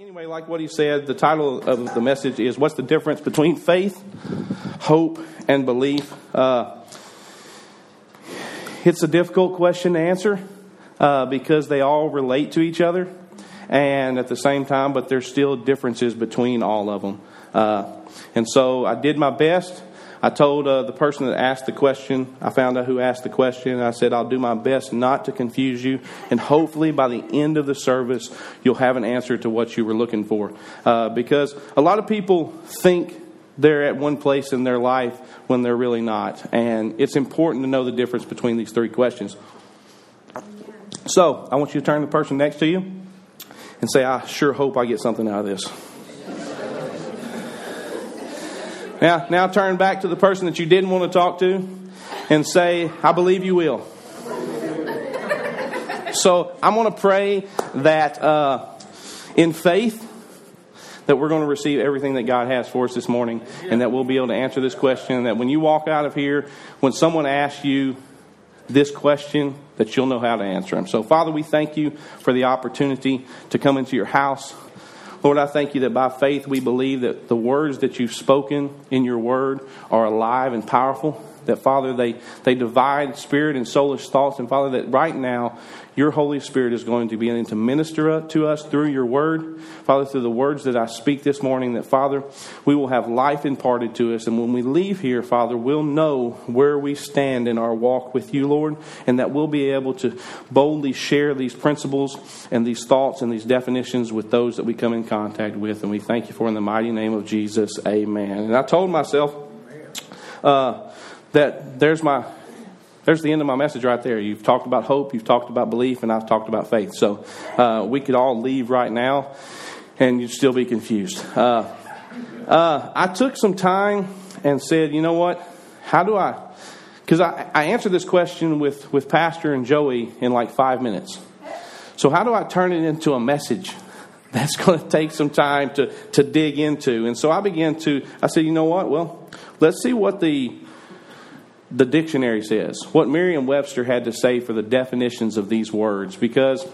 anyway, like what he said, the title of the message is What's the Difference Between Faith, Hope, and Belief? Uh, it's a difficult question to answer uh, because they all relate to each other and at the same time, but there's still differences between all of them. Uh, and so I did my best I told uh, the person that asked the question, I found out who asked the question. I said, I'll do my best not to confuse you. And hopefully by the end of the service, you'll have an answer to what you were looking for. Uh, because a lot of people think they're at one place in their life when they're really not. And it's important to know the difference between these three questions. So I want you to turn to the person next to you and say, I sure hope I get something out of this. Now, now turn back to the person that you didn't want to talk to and say, I believe you will. So I'm going to pray that uh, in faith, that we're going to receive everything that God has for us this morning, and that we'll be able to answer this question. And that when you walk out of here, when someone asks you this question, that you'll know how to answer them. So, Father, we thank you for the opportunity to come into your house. Lord, I thank you that by faith we believe that the words that you've spoken in your word are alive and powerful. That, Father, they, they divide spirit and soulish thoughts. And, Father, that right now your Holy Spirit is going to begin to minister to us through your word. Father, through the words that I speak this morning, that, Father, we will have life imparted to us. And when we leave here, Father, we'll know where we stand in our walk with you, Lord, and that we'll be able to boldly share these principles and these thoughts and these definitions with those that we come in contact with. And we thank you for in the mighty name of Jesus. Amen. And I told myself uh, that there's my there's the end of my message right there. You've talked about hope, you've talked about belief, and I've talked about faith. So uh, we could all leave right now and you'd still be confused. Uh, uh, I took some time and said, you know what? How do I? Because I, I answered this question with, with Pastor and Joey in like five minutes. So, how do I turn it into a message that's going to take some time to, to dig into? And so I began to, I said, you know what? Well, let's see what the the dictionary says, what Merriam Webster had to say for the definitions of these words, because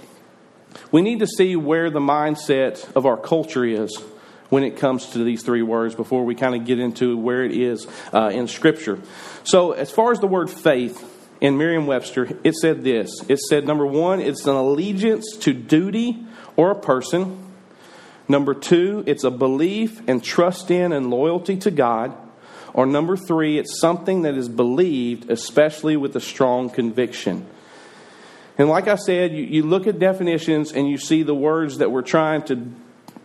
we need to see where the mindset of our culture is when it comes to these three words before we kind of get into where it is uh, in Scripture. So, as far as the word faith in Merriam Webster, it said this it said, number one, it's an allegiance to duty or a person. Number two, it's a belief and trust in and loyalty to God. Or number three, it's something that is believed, especially with a strong conviction. And like I said, you, you look at definitions and you see the words that we're trying to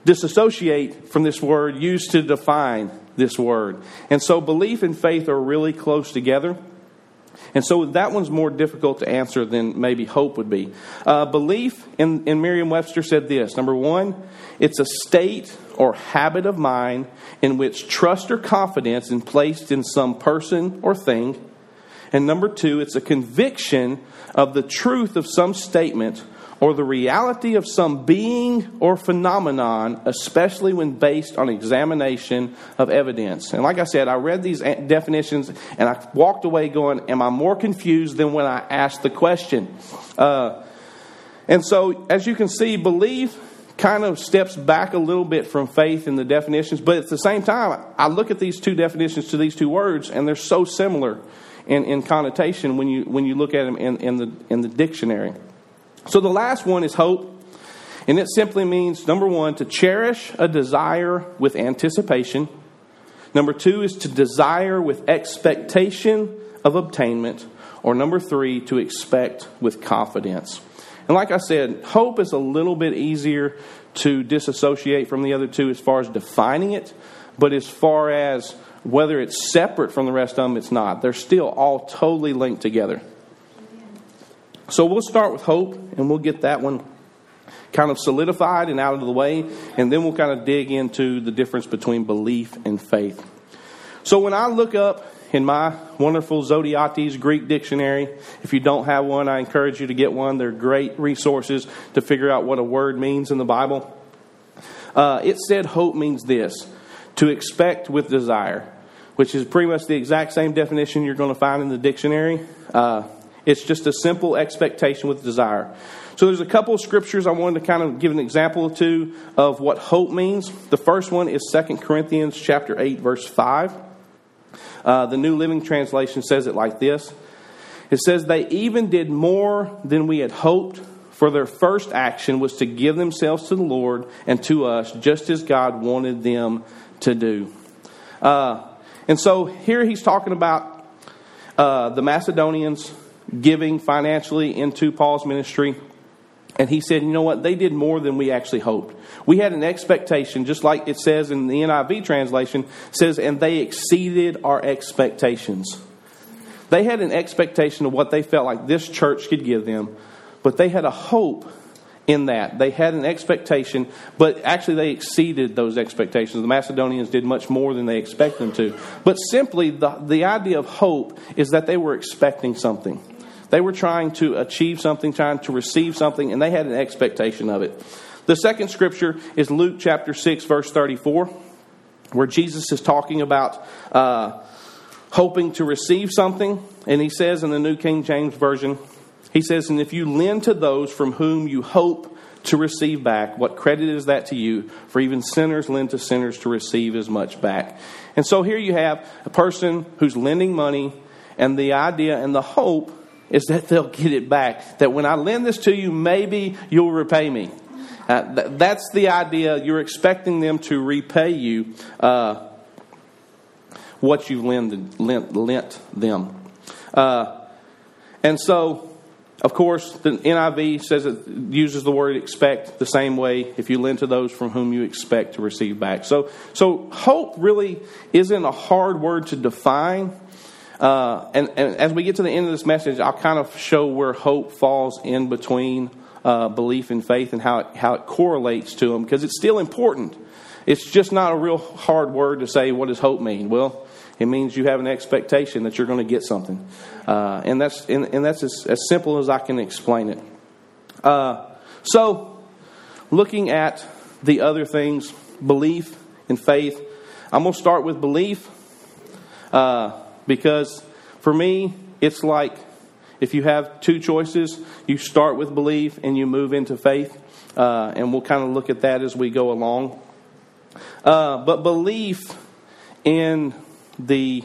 disassociate from this word used to define this word. And so belief and faith are really close together. And so that one's more difficult to answer than maybe hope would be. Uh, belief in, in Merriam Webster said this number one, it's a state or habit of mind in which trust or confidence is placed in some person or thing. And number two, it's a conviction of the truth of some statement or the reality of some being or phenomenon, especially when based on examination of evidence. And like I said, I read these definitions and I walked away going, Am I more confused than when I asked the question? Uh, and so, as you can see, believe kind of steps back a little bit from faith in the definitions, but at the same time, I look at these two definitions to these two words, and they're so similar in, in connotation when you, when you look at them in, in, the, in the dictionary. So the last one is hope. And it simply means, number one, to cherish a desire with anticipation. Number two is to desire with expectation of obtainment. Or number three, to expect with confidence. And like I said, hope is a little bit easier to disassociate from the other two as far as defining it. But as far as whether it's separate from the rest of them, it's not. They're still all totally linked together. So we'll start with hope, and we'll get that one kind of solidified and out of the way, and then we'll kind of dig into the difference between belief and faith. So when I look up in my wonderful Zodhiates Greek dictionary, if you don't have one, I encourage you to get one. They're great resources to figure out what a word means in the Bible. Uh, it said hope means this to expect with desire, which is pretty much the exact same definition you're going to find in the dictionary. Uh, It's just a simple expectation with desire. So there's a couple of scriptures I wanted to kind of give an example two of what hope means. The first one is 2 Corinthians chapter 8 verse 5. Uh, the New Living Translation says it like this. It says they even did more than we had hoped for their first action was to give themselves to the Lord and to us just as God wanted them to do. Uh, and so here he's talking about uh, the Macedonians giving financially into Paul's ministry. And he said, you know what? They did more than we actually hoped. We had an expectation, just like it says in the NIV translation, says, and they exceeded our expectations. They had an expectation of what they felt like this church could give them, but they had a hope in that. They had an expectation, but actually they exceeded those expectations. The Macedonians did much more than they expected them to. But simply, the, the idea of hope is that they were expecting something. They were trying to achieve something, trying to receive something, and they had an expectation of it. The second scripture is Luke chapter 6, verse 34, where Jesus is talking about uh, hoping to receive something. And he says in the New King James Version, he says, And if you lend to those from whom you hope to receive back, what credit is that to you? For even sinners lend to sinners to receive as much back. And so here you have a person who's lending money, and the idea and the hope is that they'll get it back. That when I lend this to you, maybe you'll repay me. Uh, th- that's the idea. You're expecting them to repay you uh, what you've lent, lent, them. Uh, and so of course, the NIV says it uses the word expect the same way if you lend to those from whom you expect to receive back. So, so hope really isn't a hard word to define. Uh, and, and, as we get to the end of this message, I'll kind of show where hope falls in between uh, belief and faith and how it, how it correlates to them because it's still important. It's just not a real hard word to say, what does hope mean? Well, it means you have an expectation that you're going to get something. Uh, and that's, and, and that's as, as, simple as I can explain it. Uh, so, looking at the other things, belief and faith, I'm going to start with belief uh, because for me, it's like if you have two choices, you start with belief and you move into faith. Uh, and we'll kind of look at that as we go along. Uh, but belief in the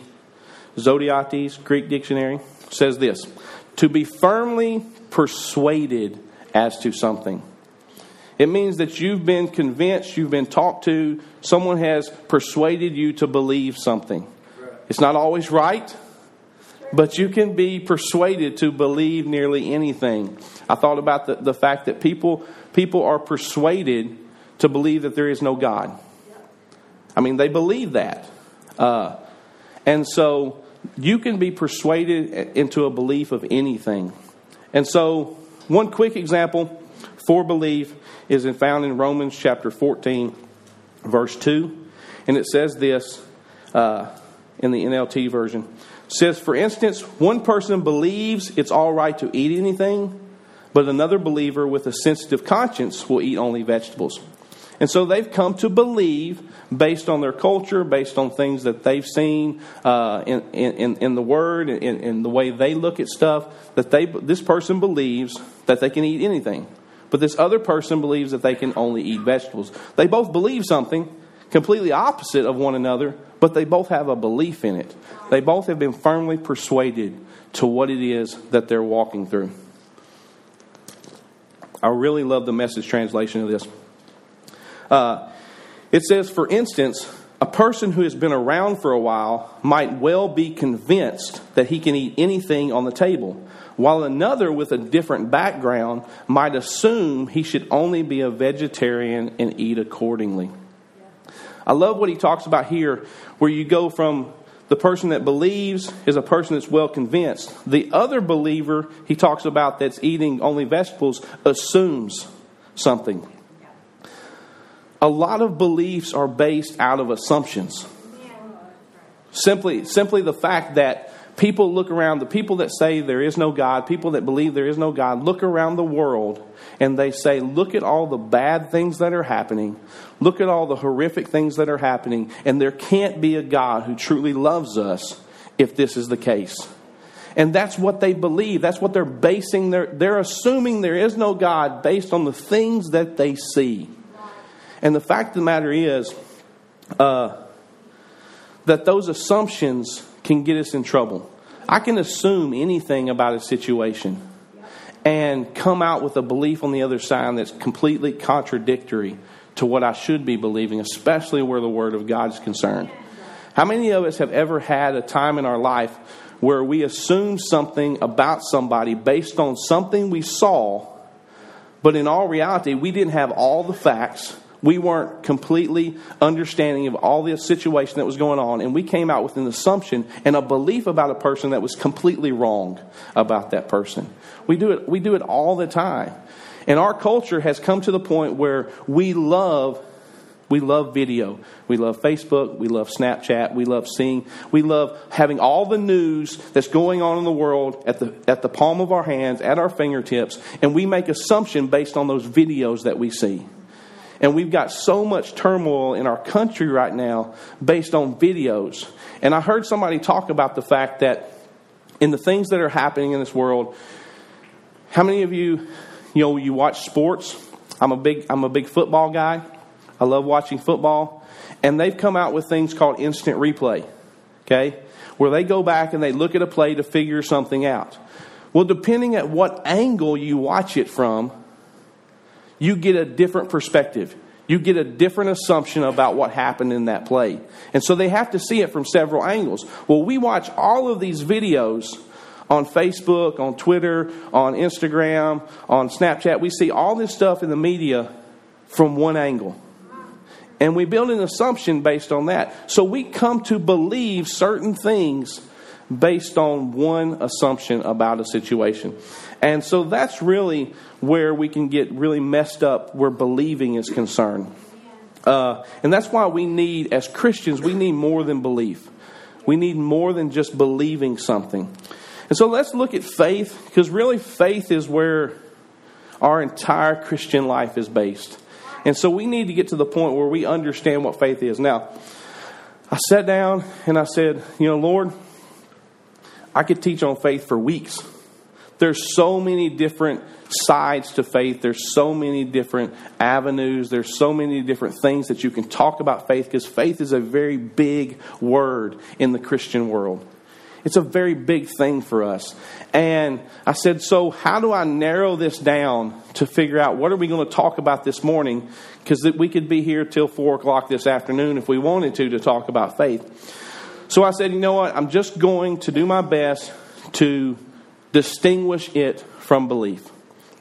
Zodhiates Greek dictionary says this to be firmly persuaded as to something. It means that you've been convinced, you've been talked to, someone has persuaded you to believe something. It's not always right, but you can be persuaded to believe nearly anything. I thought about the, the fact that people, people are persuaded to believe that there is no God. I mean, they believe that. Uh, and so you can be persuaded into a belief of anything. And so, one quick example for belief is found in Romans chapter 14, verse 2. And it says this uh, in the NLT version. Says, for instance, one person believes it's all right to eat anything, but another believer with a sensitive conscience will eat only vegetables. And so they've come to believe based on their culture, based on things that they've seen uh, in, in, in the Word, in, in the way they look at stuff, that they, this person believes that they can eat anything. But this other person believes that they can only eat vegetables. They both believe something completely opposite of one another, but they both have a belief in it. They both have been firmly persuaded to what it is that they're walking through. I really love the message translation of this. Uh, it says, for instance, a person who has been around for a while might well be convinced that he can eat anything on the table, while another with a different background might assume he should only be a vegetarian and eat accordingly. I love what he talks about here, where you go from the person that believes is a person that's well convinced. The other believer he talks about that's eating only vegetables assumes something a lot of beliefs are based out of assumptions. Simply, simply the fact that people look around, the people that say there is no God, people that believe there is no God, look around the world and they say, look at all the bad things that are happening, look at all the horrific things that are happening, and there can't be a God who truly loves us if this is the case. And that's what they believe. That's what they're basing their, they're assuming there is no God based on the things that they see. And the fact of the matter is uh, that those assumptions can get us in trouble. I can assume anything about a situation and come out with a belief on the other side that's completely contradictory to what I should be believing, especially where the Word of God is concerned. How many of us have ever had a time in our life where we assumed something about somebody based on something we saw, but in all reality, we didn't have all the facts. We weren't completely understanding of all the situation that was going on, and we came out with an assumption and a belief about a person that was completely wrong about that person. We do it, we do it all the time. And our culture has come to the point where we love we love video. We love Facebook. We love Snapchat. We love seeing. We love having all the news that's going on in the world at the, at the palm of our hands, at our fingertips, and we make assumption based on those videos that we see. And we've got so much turmoil in our country right now based on videos. And I heard somebody talk about the fact that in the things that are happening in this world, how many of you, you know, you watch sports? I'm a big I'm a big football guy. I love watching football. And they've come out with things called instant replay, okay? Where they go back and they look at a play to figure something out. Well, depending at what angle you watch it from, you get a different perspective. You get a different assumption about what happened in that play. And so they have to see it from several angles. Well, we watch all of these videos on Facebook, on Twitter, on Instagram, on Snapchat. We see all this stuff in the media from one angle. And we build an assumption based on that. So we come to believe certain things based on one assumption about a situation. And so that's really where we can get really messed up where believing is concerned. Uh, and that's why we need, as Christians, we need more than belief. We need more than just believing something. And so let's look at faith, because really faith is where our entire Christian life is based. And so we need to get to the point where we understand what faith is. Now, I sat down and I said, You know, Lord, I could teach on faith for weeks. There's so many different sides to faith. There's so many different avenues. There's so many different things that you can talk about faith because faith is a very big word in the Christian world. It's a very big thing for us. And I said, So, how do I narrow this down to figure out what are we going to talk about this morning? Because we could be here till 4 o'clock this afternoon if we wanted to to talk about faith. So I said, You know what? I'm just going to do my best to distinguish it from belief.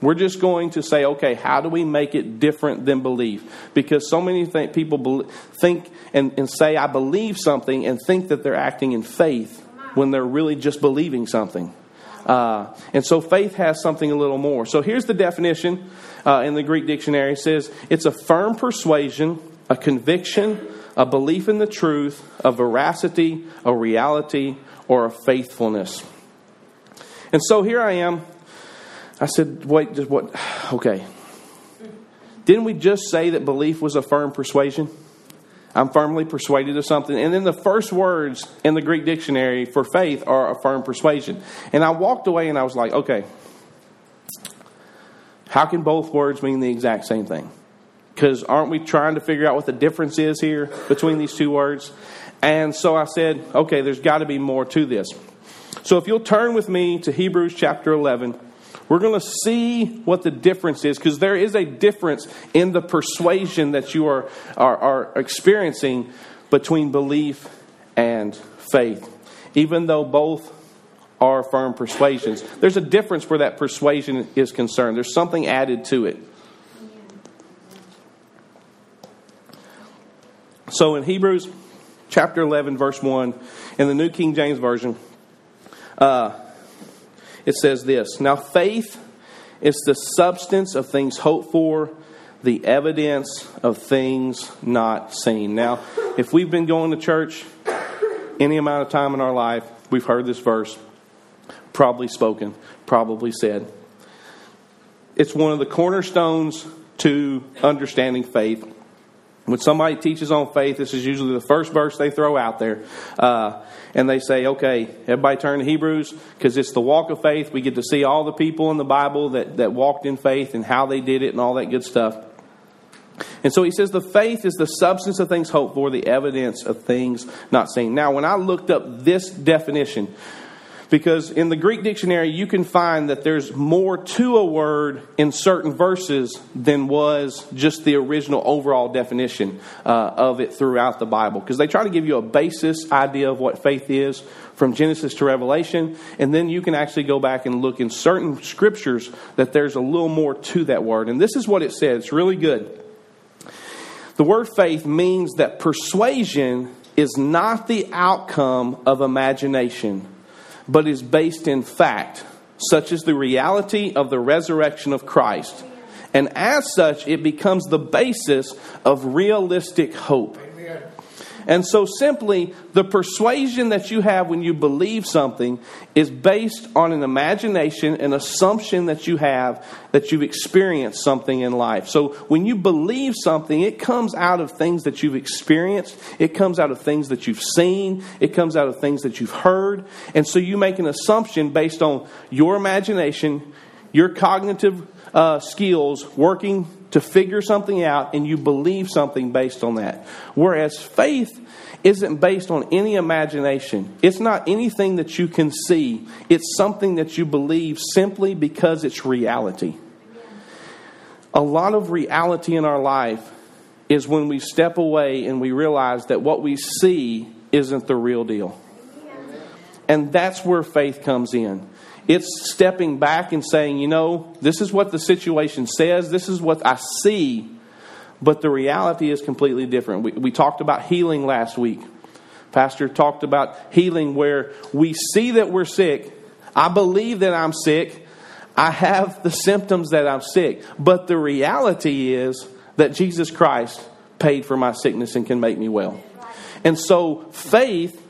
We're just going to say, okay, how do we make it different than belief? Because so many people think and, and say, I believe something, and think that they're acting in faith when they're really just believing something. Uh, and so faith has something a little more. So here's the definition uh, in the Greek dictionary. It says it's a firm persuasion, a conviction, a belief in the truth, a veracity, a reality, or a faithfulness. And so here I am. I said, wait, just what? Okay. Didn't we just say that belief was a firm persuasion? I'm firmly persuaded of something. And then the first words in the Greek dictionary for faith are a firm persuasion. And I walked away and I was like, okay, how can both words mean the exact same thing? Because aren't we trying to figure out what the difference is here between these two words? And so I said, okay, there's got to be more to this. So if you'll turn with me to Hebrews chapter 11, we're going to see what the difference is because there is a difference in the persuasion that you are, are, are experiencing between belief and faith. Even though both are firm persuasions, there's a difference where that persuasion is concerned. There's something added to it. So in Hebrews chapter 11, verse 1, in the New King James Version, uh, it says this Now, faith is the substance of things hoped for, the evidence of things not seen. Now, if we've been going to church any amount of time in our life, we've heard this verse, probably spoken, probably said. It's one of the cornerstones to understanding faith. When somebody teaches on faith, this is usually the first verse they throw out there. Uh, and they say, okay, everybody turn to Hebrews because it's the walk of faith. We get to see all the people in the Bible that, that walked in faith and how they did it and all that good stuff. And so he says the faith is the substance of things hoped for, the evidence of things not seen. Now, when I looked up this definition, because in the Greek dictionary, you can find that there's more to a word in certain verses than was just the original overall definition uh, of it throughout the Bible. Because they try to give you a basis idea of what faith is from Genesis to Revelation, and then you can actually go back and look in certain scriptures that there's a little more to that word. And this is what it says. It's really good. The word faith means that persuasion is not the outcome of imagination but is based in fact, such as the reality of the resurrection of Christ. And as such, it becomes the basis of realistic hope. And so, simply, the persuasion that you have when you believe something is based on an imagination, an assumption that you have that you've experienced something in life. So, when you believe something, it comes out of things that you've experienced, it comes out of things that you've seen, it comes out of things that you've heard. And so, you make an assumption based on your imagination, your cognitive uh, skills working to figure something out and you believe something based on that. Whereas faith isn't based on any imagination. It's not anything that you can see. It's something that you believe simply because it's reality. A lot of reality in our life is when we step away and we realize that what we see isn't the real deal. And that's where faith comes in. It's stepping back and saying, you know, this is what the situation says, this is what I see, but the reality is completely different. We, we talked about healing last week. Pastor talked about healing where we see that we're sick. I believe that I'm sick. I have the symptoms that I'm sick. But the reality is that Jesus Christ paid for my sickness and can make me well. And so faith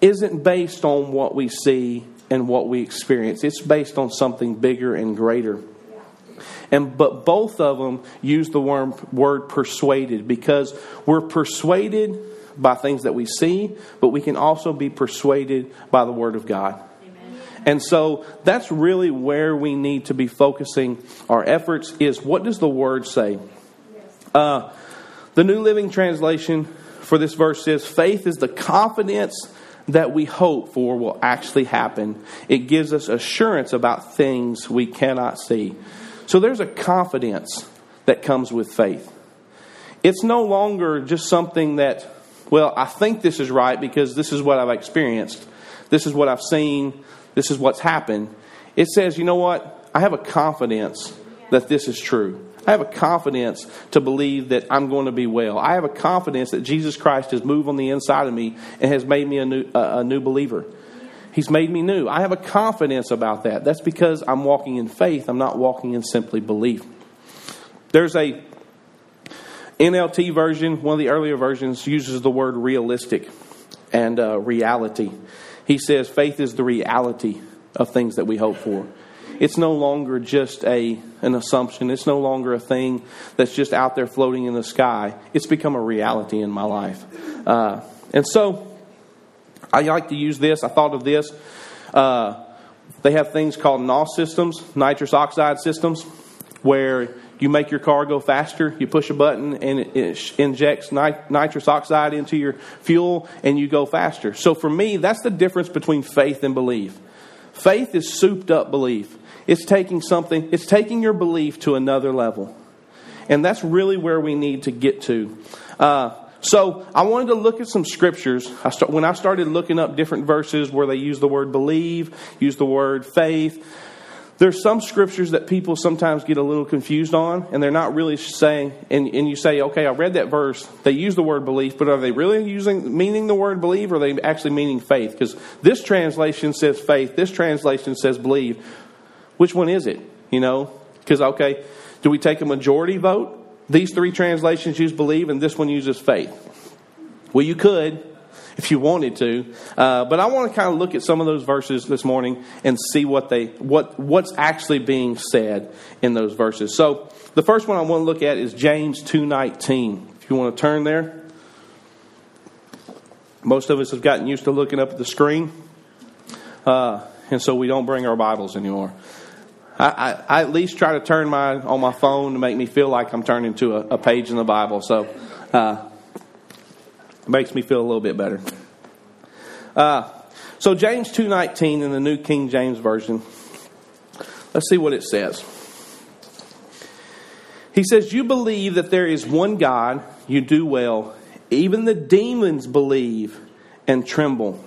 isn't based on what we see and what we experience. It's based on something bigger and greater. And but both of them use the word, word persuaded because we're persuaded by things that we see, but we can also be persuaded by the word of God. And so that's really where we need to be focusing our efforts is what does the word say? Uh, the New Living Translation for this verse says, faith is the confidence that we hope for will actually happen. It gives us assurance about things we cannot see. So there's a confidence that comes with faith. It's no longer just something that, well, I think this is right because this is what I've experienced. This is what I've seen. This is what's happened. It says, you know what? I have a confidence that this is true. I have a confidence to believe that I'm going to be well. I have a confidence that Jesus Christ has moved on the inside of me and has made me a new, a new believer. He's made me new. I have a confidence about that. That's because I'm walking in faith. I'm not walking in simply belief. There's a NLT version, one of the earlier versions, uses the word realistic and uh, reality. He says faith is the reality of things that we hope for. It's no longer just a an assumption. It's no longer a thing that's just out there floating in the sky. It's become a reality in my life. Uh, and so I like to use this. I thought of this. Uh, they have things called NOS systems, nitrous oxide systems, where you make your car go faster. You push a button and it injects nitrous oxide into your fuel and you go faster. So for me, that's the difference between faith and belief. Faith is souped up belief. It's taking something, it's taking your belief to another level. And that's really where we need to get to. Uh, so I wanted to look at some scriptures. I start, when I started looking up different verses where they use the word believe, use the word faith, there's some scriptures that people sometimes get a little confused on, and they're not really saying, and, and you say, okay, I read that verse. They use the word belief, but are they really using, meaning the word believe, or are they actually meaning faith? Because this translation says faith, this translation says believe. Which one is it? You know, because, okay, do we take a majority vote? These three translations use believe, and this one uses faith. Well, you could if you wanted to, uh, but I want to kind of look at some of those verses this morning and see what they what what's actually being said in those verses. So the first one I want to look at is James two nineteen. If you want to turn there, most of us have gotten used to looking up at the screen, uh, and so we don't bring our Bibles anymore. I, I, I, at least try to turn mine on my phone to make me feel like I'm turning to a, a page in the Bible. So uh, makes me feel a little bit better. Uh, so James 2.19 in the New King James Version. Let's see what it says. He says, You believe that there is one God, you do well. Even the demons believe and tremble.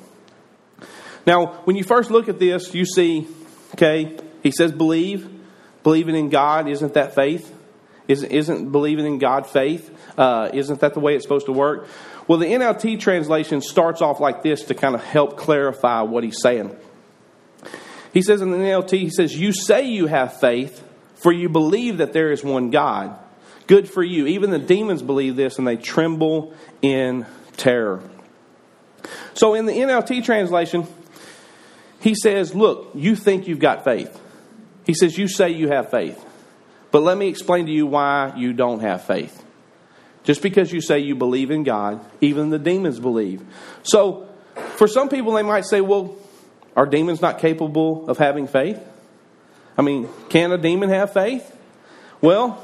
Now, when you first look at this, you see, okay, he says believe. Believing in God, isn't that faith? Isn't, isn't believing in God faith? Uh, isn't that the way it's supposed to work? Well, the NLT translation starts off like this to kind of help clarify what he's saying. He says in the NLT, he says, You say you have faith, for you believe that there is one God. Good for you. Even the demons believe this and they tremble in terror. So in the NLT translation, he says, Look, you think you've got faith. He says, You say you have faith. But let me explain to you why you don't have faith. Just because you say you believe in God, even the demons believe. So, for some people, they might say, Well, are demons not capable of having faith? I mean, can a demon have faith? Well,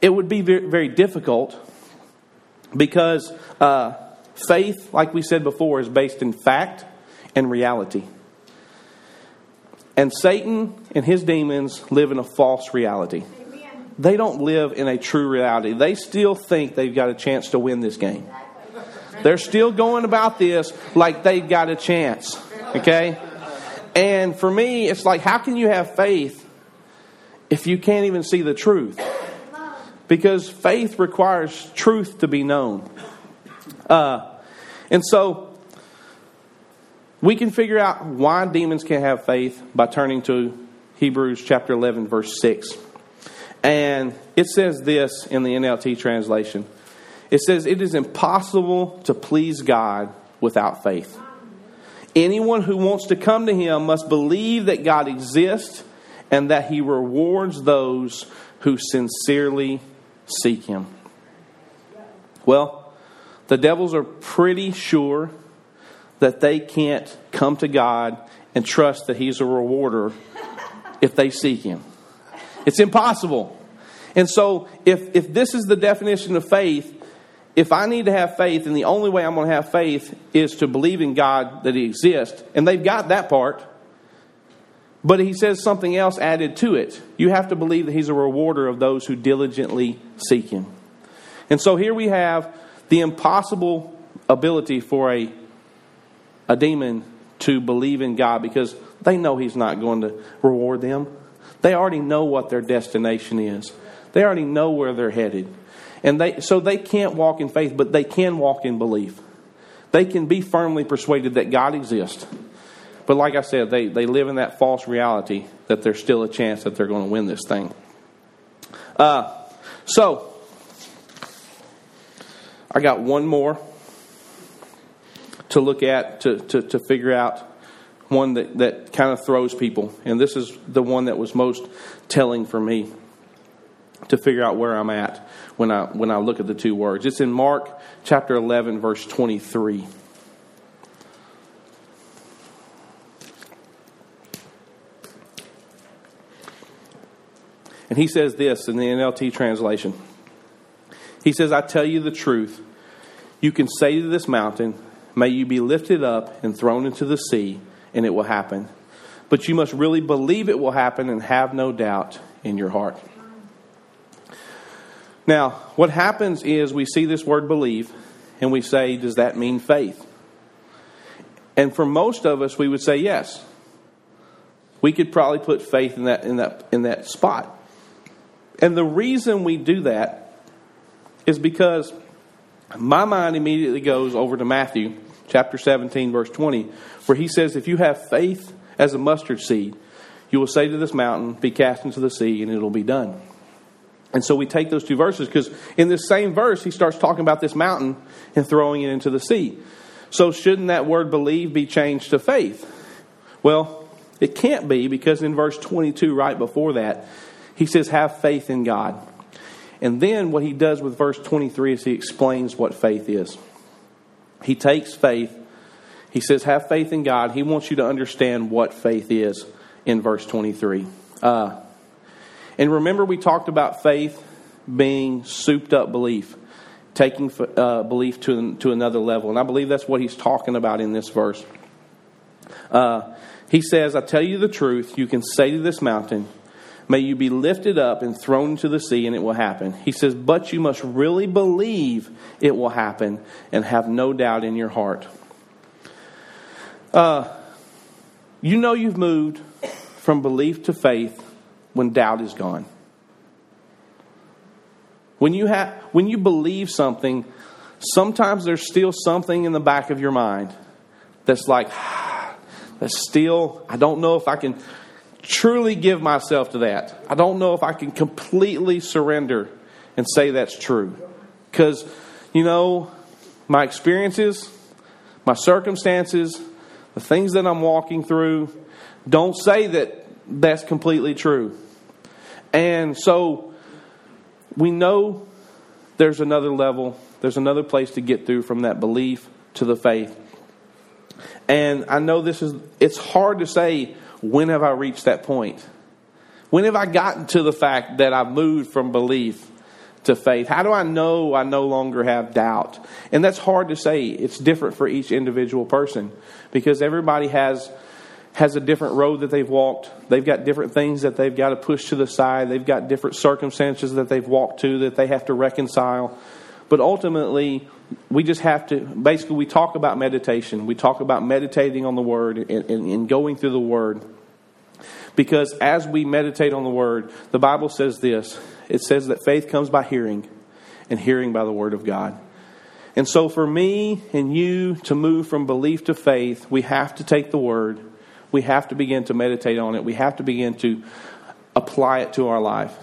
it would be very, difficult because uh, faith, like we said before, is based in fact and reality. And Satan and his demons live in a false reality. They don't live in a true reality. They still think they've got a chance to win this game. They're still going about this like they've got a chance. Okay? And for me, it's like, how can you have faith if you can't even see the truth? Because faith requires truth to be known. Uh, and so we can figure out why demons can have faith by turning to Hebrews chapter 11, verse 6. And it says this in the NLT translation it says, It is impossible to please God without faith. Anyone who wants to come to him must believe that God exists and that he rewards those who sincerely seek him. Well, the devils are pretty sure that they can't come to God and trust that he's a rewarder if they seek him. It's impossible. And so, if, if this is the definition of faith, if I need to have faith, and the only way I'm going to have faith is to believe in God that He exists, and they've got that part, but He says something else added to it. You have to believe that He's a rewarder of those who diligently seek Him. And so here we have the impossible ability for a, a demon to believe in God because they know He's not going to reward them. They already know what their destination is, they already know where they're headed. And they, so they can't walk in faith, but they can walk in belief. They can be firmly persuaded that God exists. But like I said, they, they live in that false reality that there's still a chance that they're going to win this thing. Uh, so, I got one more to look at to, to, to figure out one that, that kind of throws people. And this is the one that was most telling for me to figure out where I'm at when I, when I look at the two words. It's in Mark chapter 11, verse 23. And he says this in the NLT translation. He says, I tell you the truth. You can say to this mountain, May you be lifted up and thrown into the sea, and it will happen. But you must really believe it will happen and have no doubt in your heart. Now, what happens is we see this word believe and we say, does that mean faith? And for most of us, we would say yes. We could probably put faith in that, in that, in that spot. And the reason we do that is because my mind immediately goes over to Matthew chapter 17, verse 20, where he says, If you have faith as a mustard seed, you will say to this mountain, Be cast into the sea, and it'll be done. And so we take those two verses because in this same verse, he starts talking about this mountain and throwing it into the sea. So shouldn't that word believe be changed to faith? Well, it can't be because in verse 22, right before that, he says, Have faith in God. And then what he does with verse 23 is he explains what faith is. He takes faith, he says, Have faith in God. He wants you to understand what faith is in verse 23. Uh, and remember, we talked about faith being souped up belief, taking uh, belief to, to another level. And I believe that's what he's talking about in this verse. Uh, he says, I tell you the truth, you can say to this mountain, May you be lifted up and thrown into the sea, and it will happen. He says, But you must really believe it will happen and have no doubt in your heart. Uh, you know you've moved from belief to faith when doubt is gone. When you, have, when you believe something, sometimes there's still something in the back of your mind that's like, that's still, I don't know if I can truly give myself to that. I don't know if I can completely surrender and say that's true. Because, you know, my experiences, my circumstances, the things that I'm walking through don't say that that's completely true. And so we know there's another level, there's another place to get through from that belief to the faith. And I know this is, it's hard to say, when have I reached that point? When have I gotten to the fact that I've moved from belief to faith? How do I know I no longer have doubt? And that's hard to say. It's different for each individual person because everybody has has a different road that they've walked. They've got different things that they've got to push to the side. They've got different circumstances that they've walked to that they have to reconcile. But ultimately, we just have to basically we talk about meditation. We talk about meditating on the word and, and, and, going through the word. Because as we meditate on the word the bible says this. It says that faith comes by hearing and hearing by the word of god. And so for me and you to move from belief to faith we have to take the word. We have to begin to meditate on it. We have to begin to apply it to our life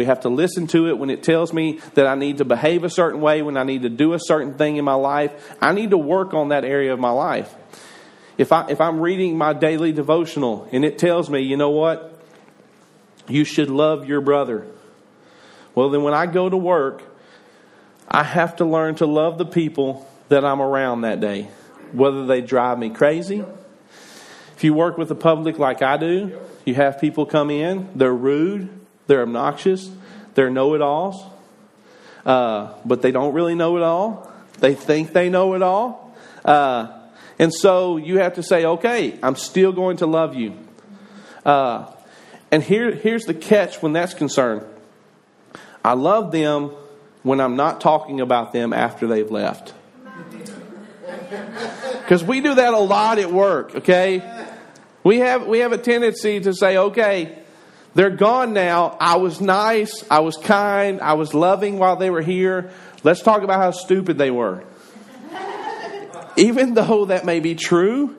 we have to listen to it when it tells me that I need to behave a certain way, when I need to do a certain thing in my life. I need to work on that area of my life. If, I, if I'm reading my daily devotional and it tells me, you know what? You should love your brother. Well, then when I go to work, I have to learn to love the people that I'm around that day, whether they drive me crazy. If you work with the public like I do, you have people come in, they're rude, they're obnoxious. They're know it alls. Uh, but they don't really know it all. They think they know it all. Uh, and so you have to say, okay, I'm still going to love you. Uh, and here, here's the catch when that's concerned I love them when I'm not talking about them after they've left. Because we do that a lot at work, okay? We have, we have a tendency to say, okay, they're gone now. I was nice. I was kind. I was loving while they were here. Let's talk about how stupid they were. Even though that may be true,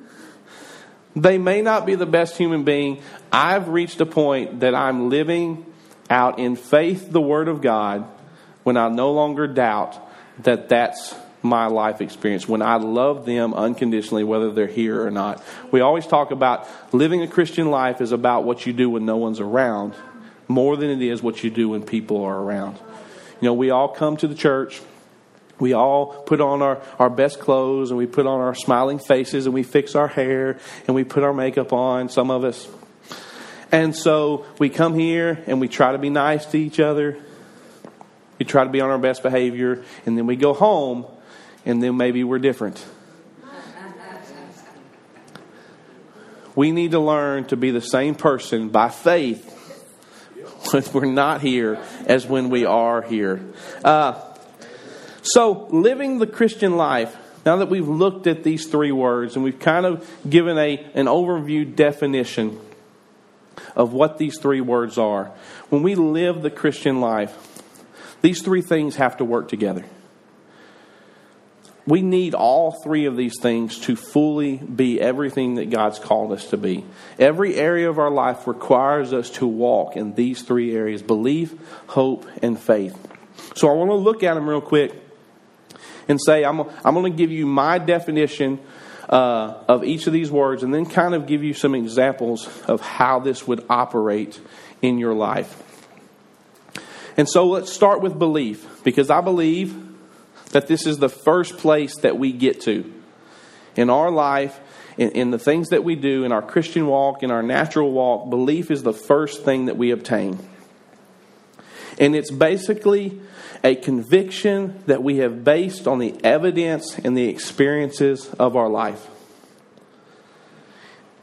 they may not be the best human being. I've reached a point that I'm living out in faith the Word of God when I no longer doubt that that's my life experience when I love them unconditionally, whether they're here or not. We always talk about living a Christian life is about what you do when no one's around more than it is what you do when people are around. You know, we all come to the church. We all put on our, our best clothes and we put on our smiling faces and we fix our hair and we put our makeup on, some of us. And so we come here and we try to be nice to each other. We try to be on our best behavior. And then we go home and then maybe we're different. We need to learn to be the same person by faith when we're not here as when we are here. Uh, so, living the Christian life, now that we've looked at these three words and we've kind of given a, an overview definition of what these three words are, when we live the Christian life, these three things have to work together we need all three of these things to fully be everything that God's called us to be. Every area of our life requires us to walk in these three areas belief, hope, and faith. So I want to look at them real quick and say, I'm, I'm going to give you my definition uh, of each of these words and then kind of give you some examples of how this would operate in your life. And so let's start with belief because I believe that this is the first place that we get to in our life, in, in, the things that we do, in our Christian walk, in our natural walk. Belief is the first thing that we obtain. And it's basically a conviction that we have based on the evidence and the experiences of our life.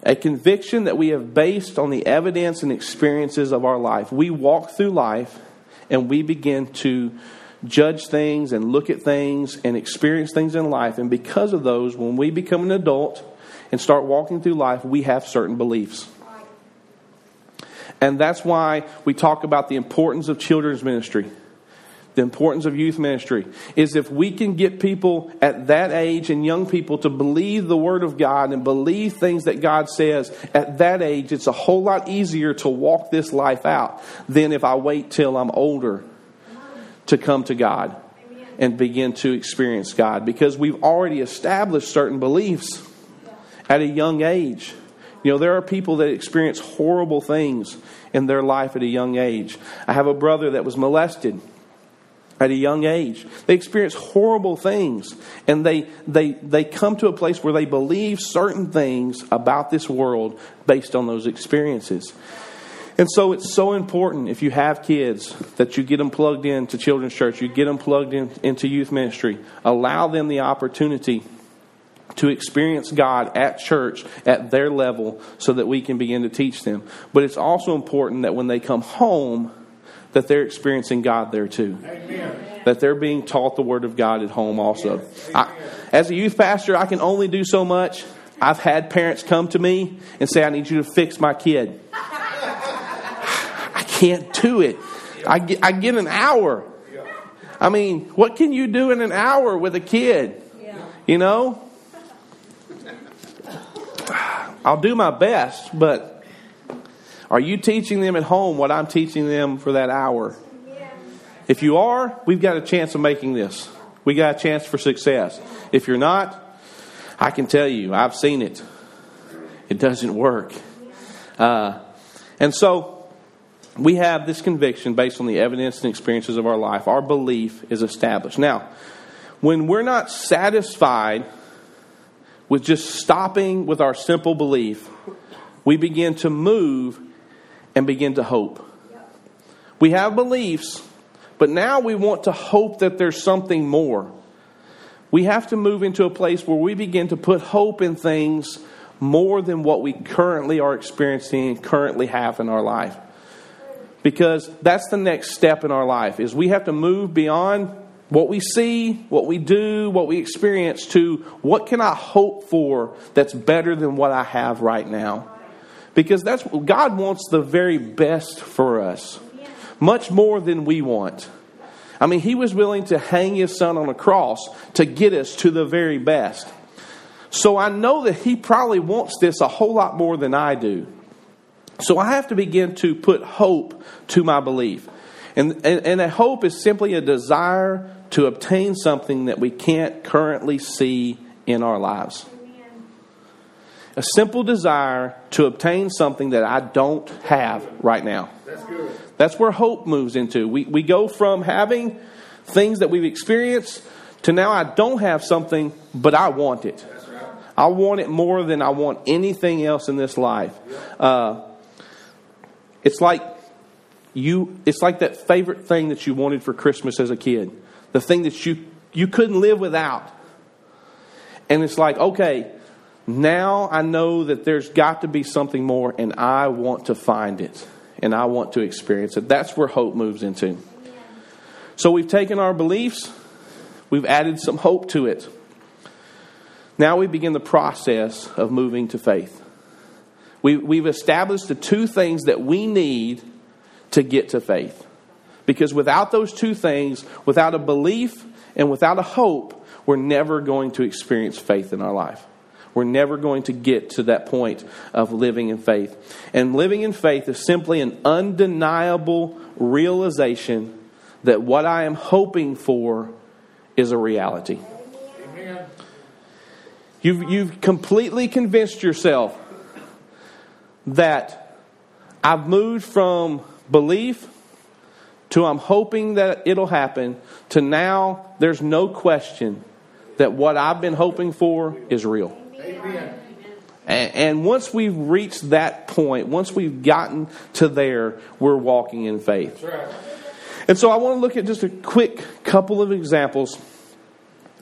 A conviction that we have based on the evidence and experiences of our life. We walk through life and we begin to judge things and look at things and experience things in life. And because of those, when we become an adult and start walking through life, we have certain beliefs. And that's why we talk about the importance of children's ministry the importance of youth ministry is if we can get people at that age and young people to believe the Word of God and believe things that God says at that age, it's a whole lot easier to walk this life out than if I wait till I'm older to come to God and begin to experience God because we've already established certain beliefs at a young age. You know, there are people that experience horrible things in their life at a young age. I have a brother that was molested at a young age. They experience horrible things and they, they, they come to a place where they believe certain things about this world based on those experiences. And so it's so important if you have kids that you get them plugged into children's church, you get them plugged in, into youth ministry, allow them the opportunity to experience God at church at their level so that we can begin to teach them. But it's also important that when they come home, that they're experiencing God there too. Amen. That they're being taught the Word of God at home also. I, as a youth pastor, I can only do so much. I've had parents come to me and say, I need you to fix my kid. Can't do it. I get, I get an hour. I mean, what can you do in an hour with a kid? You know? I'll do my best, but are you teaching them at home what I'm teaching them for that hour? If you are, we've got a chance of making this. We got a chance for success. If you're not, I can tell you, I've seen it. It doesn't work. Uh, and so we have this conviction based on the evidence and experiences of our life. Our belief is established. Now, when we're not satisfied with just stopping with our simple belief, we begin to move and begin to hope. We have beliefs, but now we want to hope that there's something more. We have to move into a place where we begin to put hope in things more than what we currently are experiencing and currently have in our life. Because that's the next step in our life is we have to move beyond what we see, what we do, what we experience to what can I hope for that's better than what I have right now because that's God wants the very best for us, much more than we want. I mean, He was willing to hang His Son on a cross to get us to the very best. So I know that He probably wants this a whole lot more than I do. So I have to begin to put hope to my belief. And, and, and a hope is simply a desire to obtain something that we can't currently see in our lives a simple desire to obtain something that I don't have right now. That's good. That's where hope moves into. We, we go from having things that we've experienced to now I don't have something, but I want it. I want it more than I want anything else in this life. Uh, it's like you. It's like that favorite thing that you wanted for Christmas as a kid, the thing that you you couldn't live without. And it's like, okay, now I know that there's got to be something more, and I want to find it, and I want to experience it. That's where hope moves into. So we've taken our beliefs, we've added some hope to it. Now we begin the process of moving to faith. We, we've established the two things that we need to get to faith. Because without those two things, without a belief and without a hope, we're never going to experience faith in our life. We're never going to get to that point of living in faith. And living in faith is simply an undeniable realization that what I am hoping for is a reality. Amen. You've, you've completely convinced yourself that I've moved from belief to I'm hoping that it'll happen to now there's no question that what I've been hoping for is real. Amen. And, and once we've reached that point, once we've gotten to there, we're walking in faith. Right. And so I want to look at just a quick couple of examples.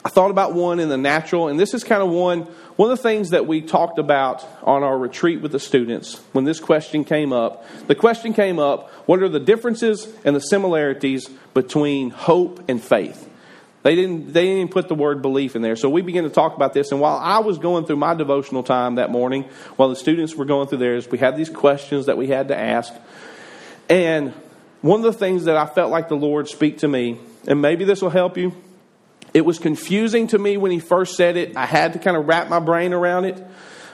I thought about one in the natural, and this is kind of one one of the things that we talked about on our retreat with the students when this question came up. The question came up: What are the differences and the similarities between hope and faith? They didn't, they didn't even put the word belief in there. So we began to talk about this. And while I was going through my devotional time that morning, while the students were going through theirs, we had these questions that we had to ask. And one of the things that I felt like the Lord speak to me, and maybe this will help you, it was confusing to me when he first said it. I had to kind of wrap my brain around it.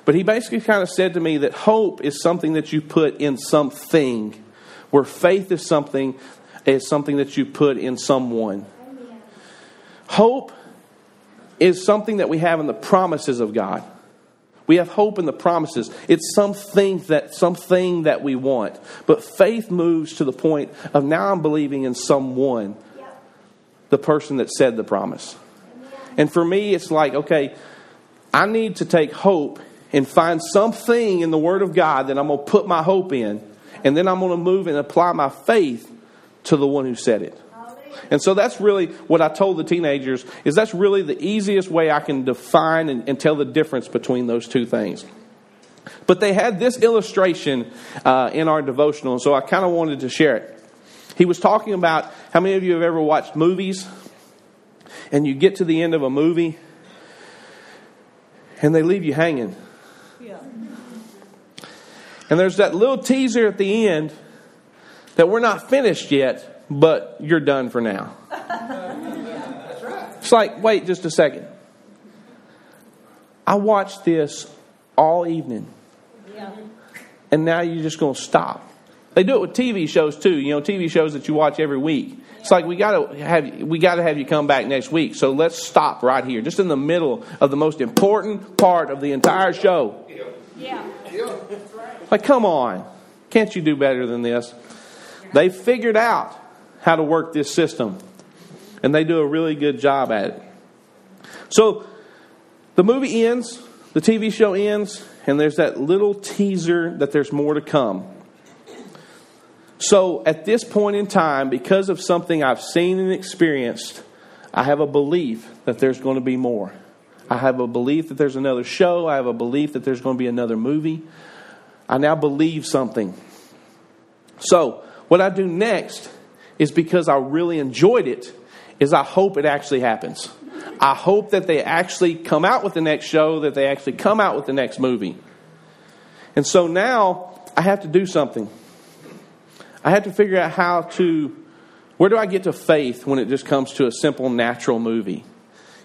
But he basically kind of said to me that hope is something that you put in something, where faith is something is something that you put in someone. Hope is something that we have in the promises of God. We have hope in the promises. It's something that something that we want. But faith moves to the point of now I'm believing in someone, the person that said the promise. And for me, it's like, okay, I need to take hope and find something in the Word of God that I'm going to put my hope in, and then I'm going to move and apply my faith to the one who said it. And so that's really what I told the teenagers is that's really the easiest way I can define and, and tell the difference between those two things. But they had this illustration uh, in our devotional, so I kind of wanted to share it. He was talking about how many of you have ever watched movies and you get to the end of a movie and they leave you hanging. Yeah. And there's that little teaser at the end that we're not finished yet, but you're done for now. It's like, wait just a second. I watched this all evening. Yeah. And now you're just going to stop. They do it with TV shows too. You know, TV shows that you watch every week. It's like we got to have we got to have you come back next week. So let's stop right here, just in the middle of the most important part of the entire show. Yeah. Like, come on, can't you do better than this? They figured out how to work this system. And they do a really good job at it. So the movie ends, the TV show ends, and there's that little teaser that there's more to come. So at this point in time, because of something I've seen and experienced, I have a belief that there's going to be more. I have a belief that there's another show. I have a belief that there's going to be another movie. I now believe something. So, what I do next is because I really enjoyed it, is I hope it actually happens. I hope that they actually come out with the next show, that they actually come out with the next movie. And so now I have to do something. I had to figure out how to, where do I get to faith when it just comes to a simple natural movie?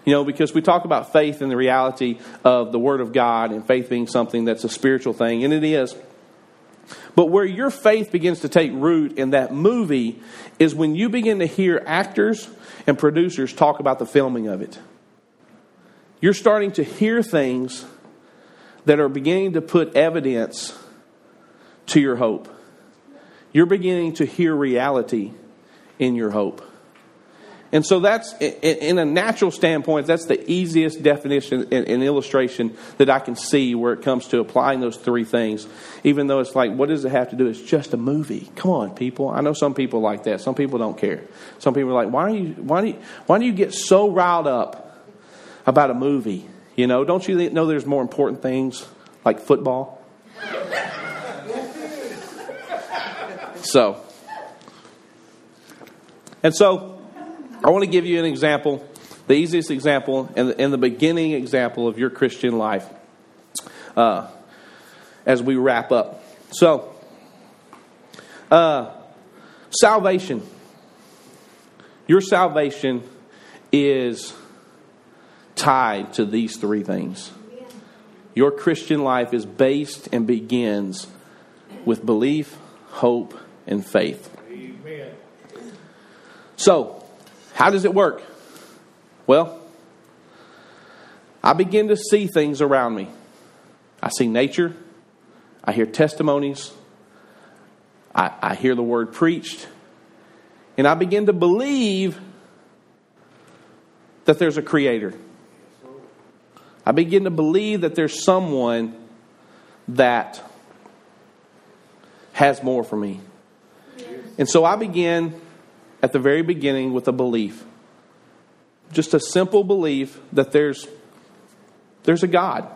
You know, because we talk about faith and the reality of the Word of God and faith being something that's a spiritual thing, and it is. But where your faith begins to take root in that movie is when you begin to hear actors and producers talk about the filming of it. You're starting to hear things that are beginning to put evidence to your hope. You're beginning to hear reality in your hope. And so that's, in a natural standpoint, that's the easiest definition and illustration that I can see where it comes to applying those three things. Even though it's like, what does it have to do? It's just a movie. Come on, people. I know some people like that. Some people don't care. Some people are like, why do you, why do you, why do you get so riled up about a movie? You know, don't you know there's more important things like football? So, and so, I want to give you an example, the easiest example, and the, and the beginning example of your Christian life uh, as we wrap up. So, uh, salvation. Your salvation is tied to these three things. Your Christian life is based and begins with belief, hope, and faith. Amen. So, how does it work? Well, I begin to see things around me. I see nature, I hear testimonies, I, I hear the word preached, And I begin to believe that there's a creator. I begin to believe that there's someone that has more for me. And so I began at the very beginning with a belief. Just a simple belief that there's there's a God.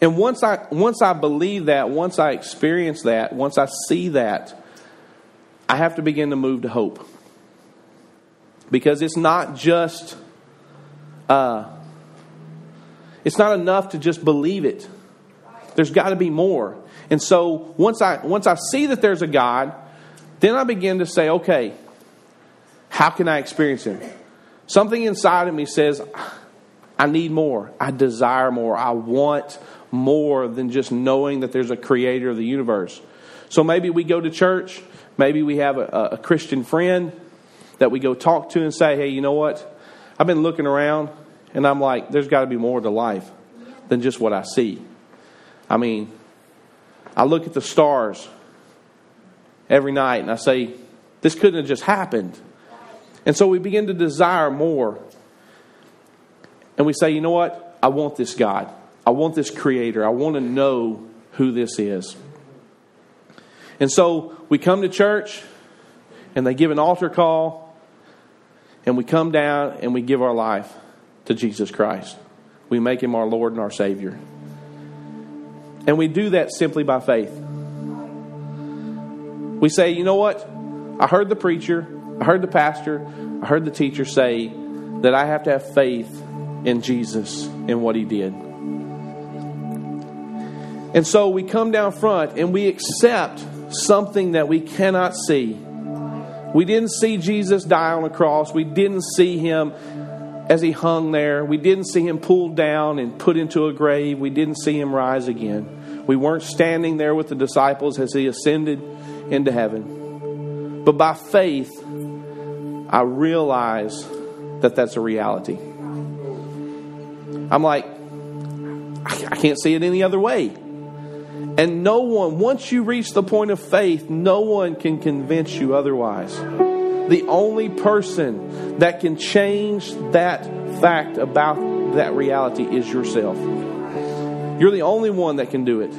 And once I once I believe that, once I experience that, once I see that, I have to begin to move to hope. Because it's not just uh, it's not enough to just believe it. There's got to be more. And so once I once I see that there's a God, then I begin to say, okay, how can I experience him? Something inside of me says, I need more. I desire more. I want more than just knowing that there's a creator of the universe. So maybe we go to church, maybe we have a, a Christian friend that we go talk to and say, hey, you know what? I've been looking around and I'm like, there's got to be more to life than just what I see. I mean, I look at the stars every night and I say, this couldn't have just happened. And so we begin to desire more. And we say, you know what? I want this God. I want this creator. I want to know who this is. And so we come to church and they give an altar call and we come down and we give our life to Jesus Christ. We make him our Lord and our Savior. And we do that simply by faith. We say, you know what? I heard the preacher, I heard the pastor, I heard the teacher say that I have to have faith in Jesus and what he did. And so we come down front and we accept something that we cannot see. We didn't see Jesus die on a cross. We didn't see him as he hung there. We didn't see him pulled down and put into a grave. We didn't see him rise again. We weren't standing there with the disciples as he ascended into heaven. But by faith, I realize that that's a reality. I'm like, I can't see it any other way. And no one, once you reach the point of faith, no one can convince you otherwise. The only person that can change that fact about that reality is yourself. You're the only one that can do it.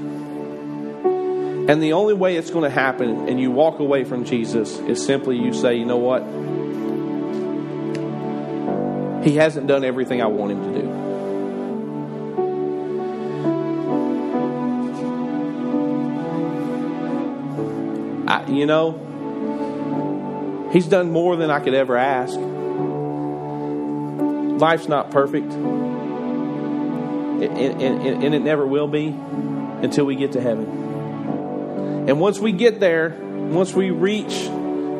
And the only way it's going to happen and you walk away from Jesus is simply you say, you know what? He hasn't done everything I want him to do. I, you know, He's done more than I could ever ask. Life's not perfect, and, and, and it never will be until we get to heaven. And once we get there, once we reach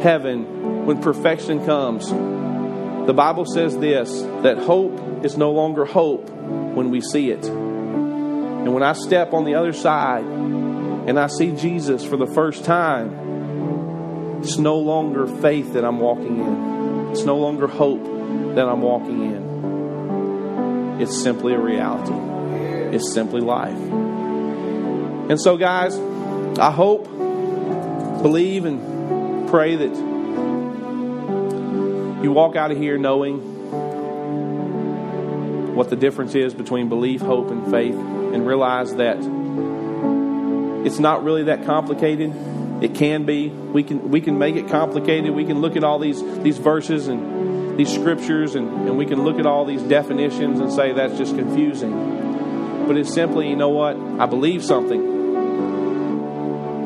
heaven, when perfection comes, the Bible says this that hope is no longer hope when we see it. And when I step on the other side and I see Jesus for the first time, it's no longer faith that I'm walking in. It's no longer hope that I'm walking in. It's simply a reality. It's simply life. And so, guys, I hope, believe, and pray that you walk out of here knowing what the difference is between belief, hope, and faith, and realize that it's not really that complicated it can be. We can we can make it complicated. We can look at all these these verses and these scriptures and, and we can look at all these definitions and say that's just confusing. But it's simply, you know what? I believe something.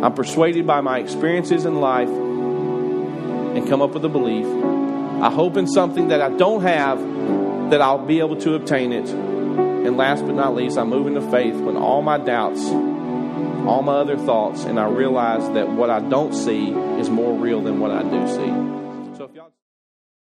I'm persuaded by my experiences in life and come up with a belief. I hope in something that I don't have that I'll be able to obtain it. And last but not least, I move into faith when all my doubts all my other thoughts, and I realize that what I don't see is more real than what I do see.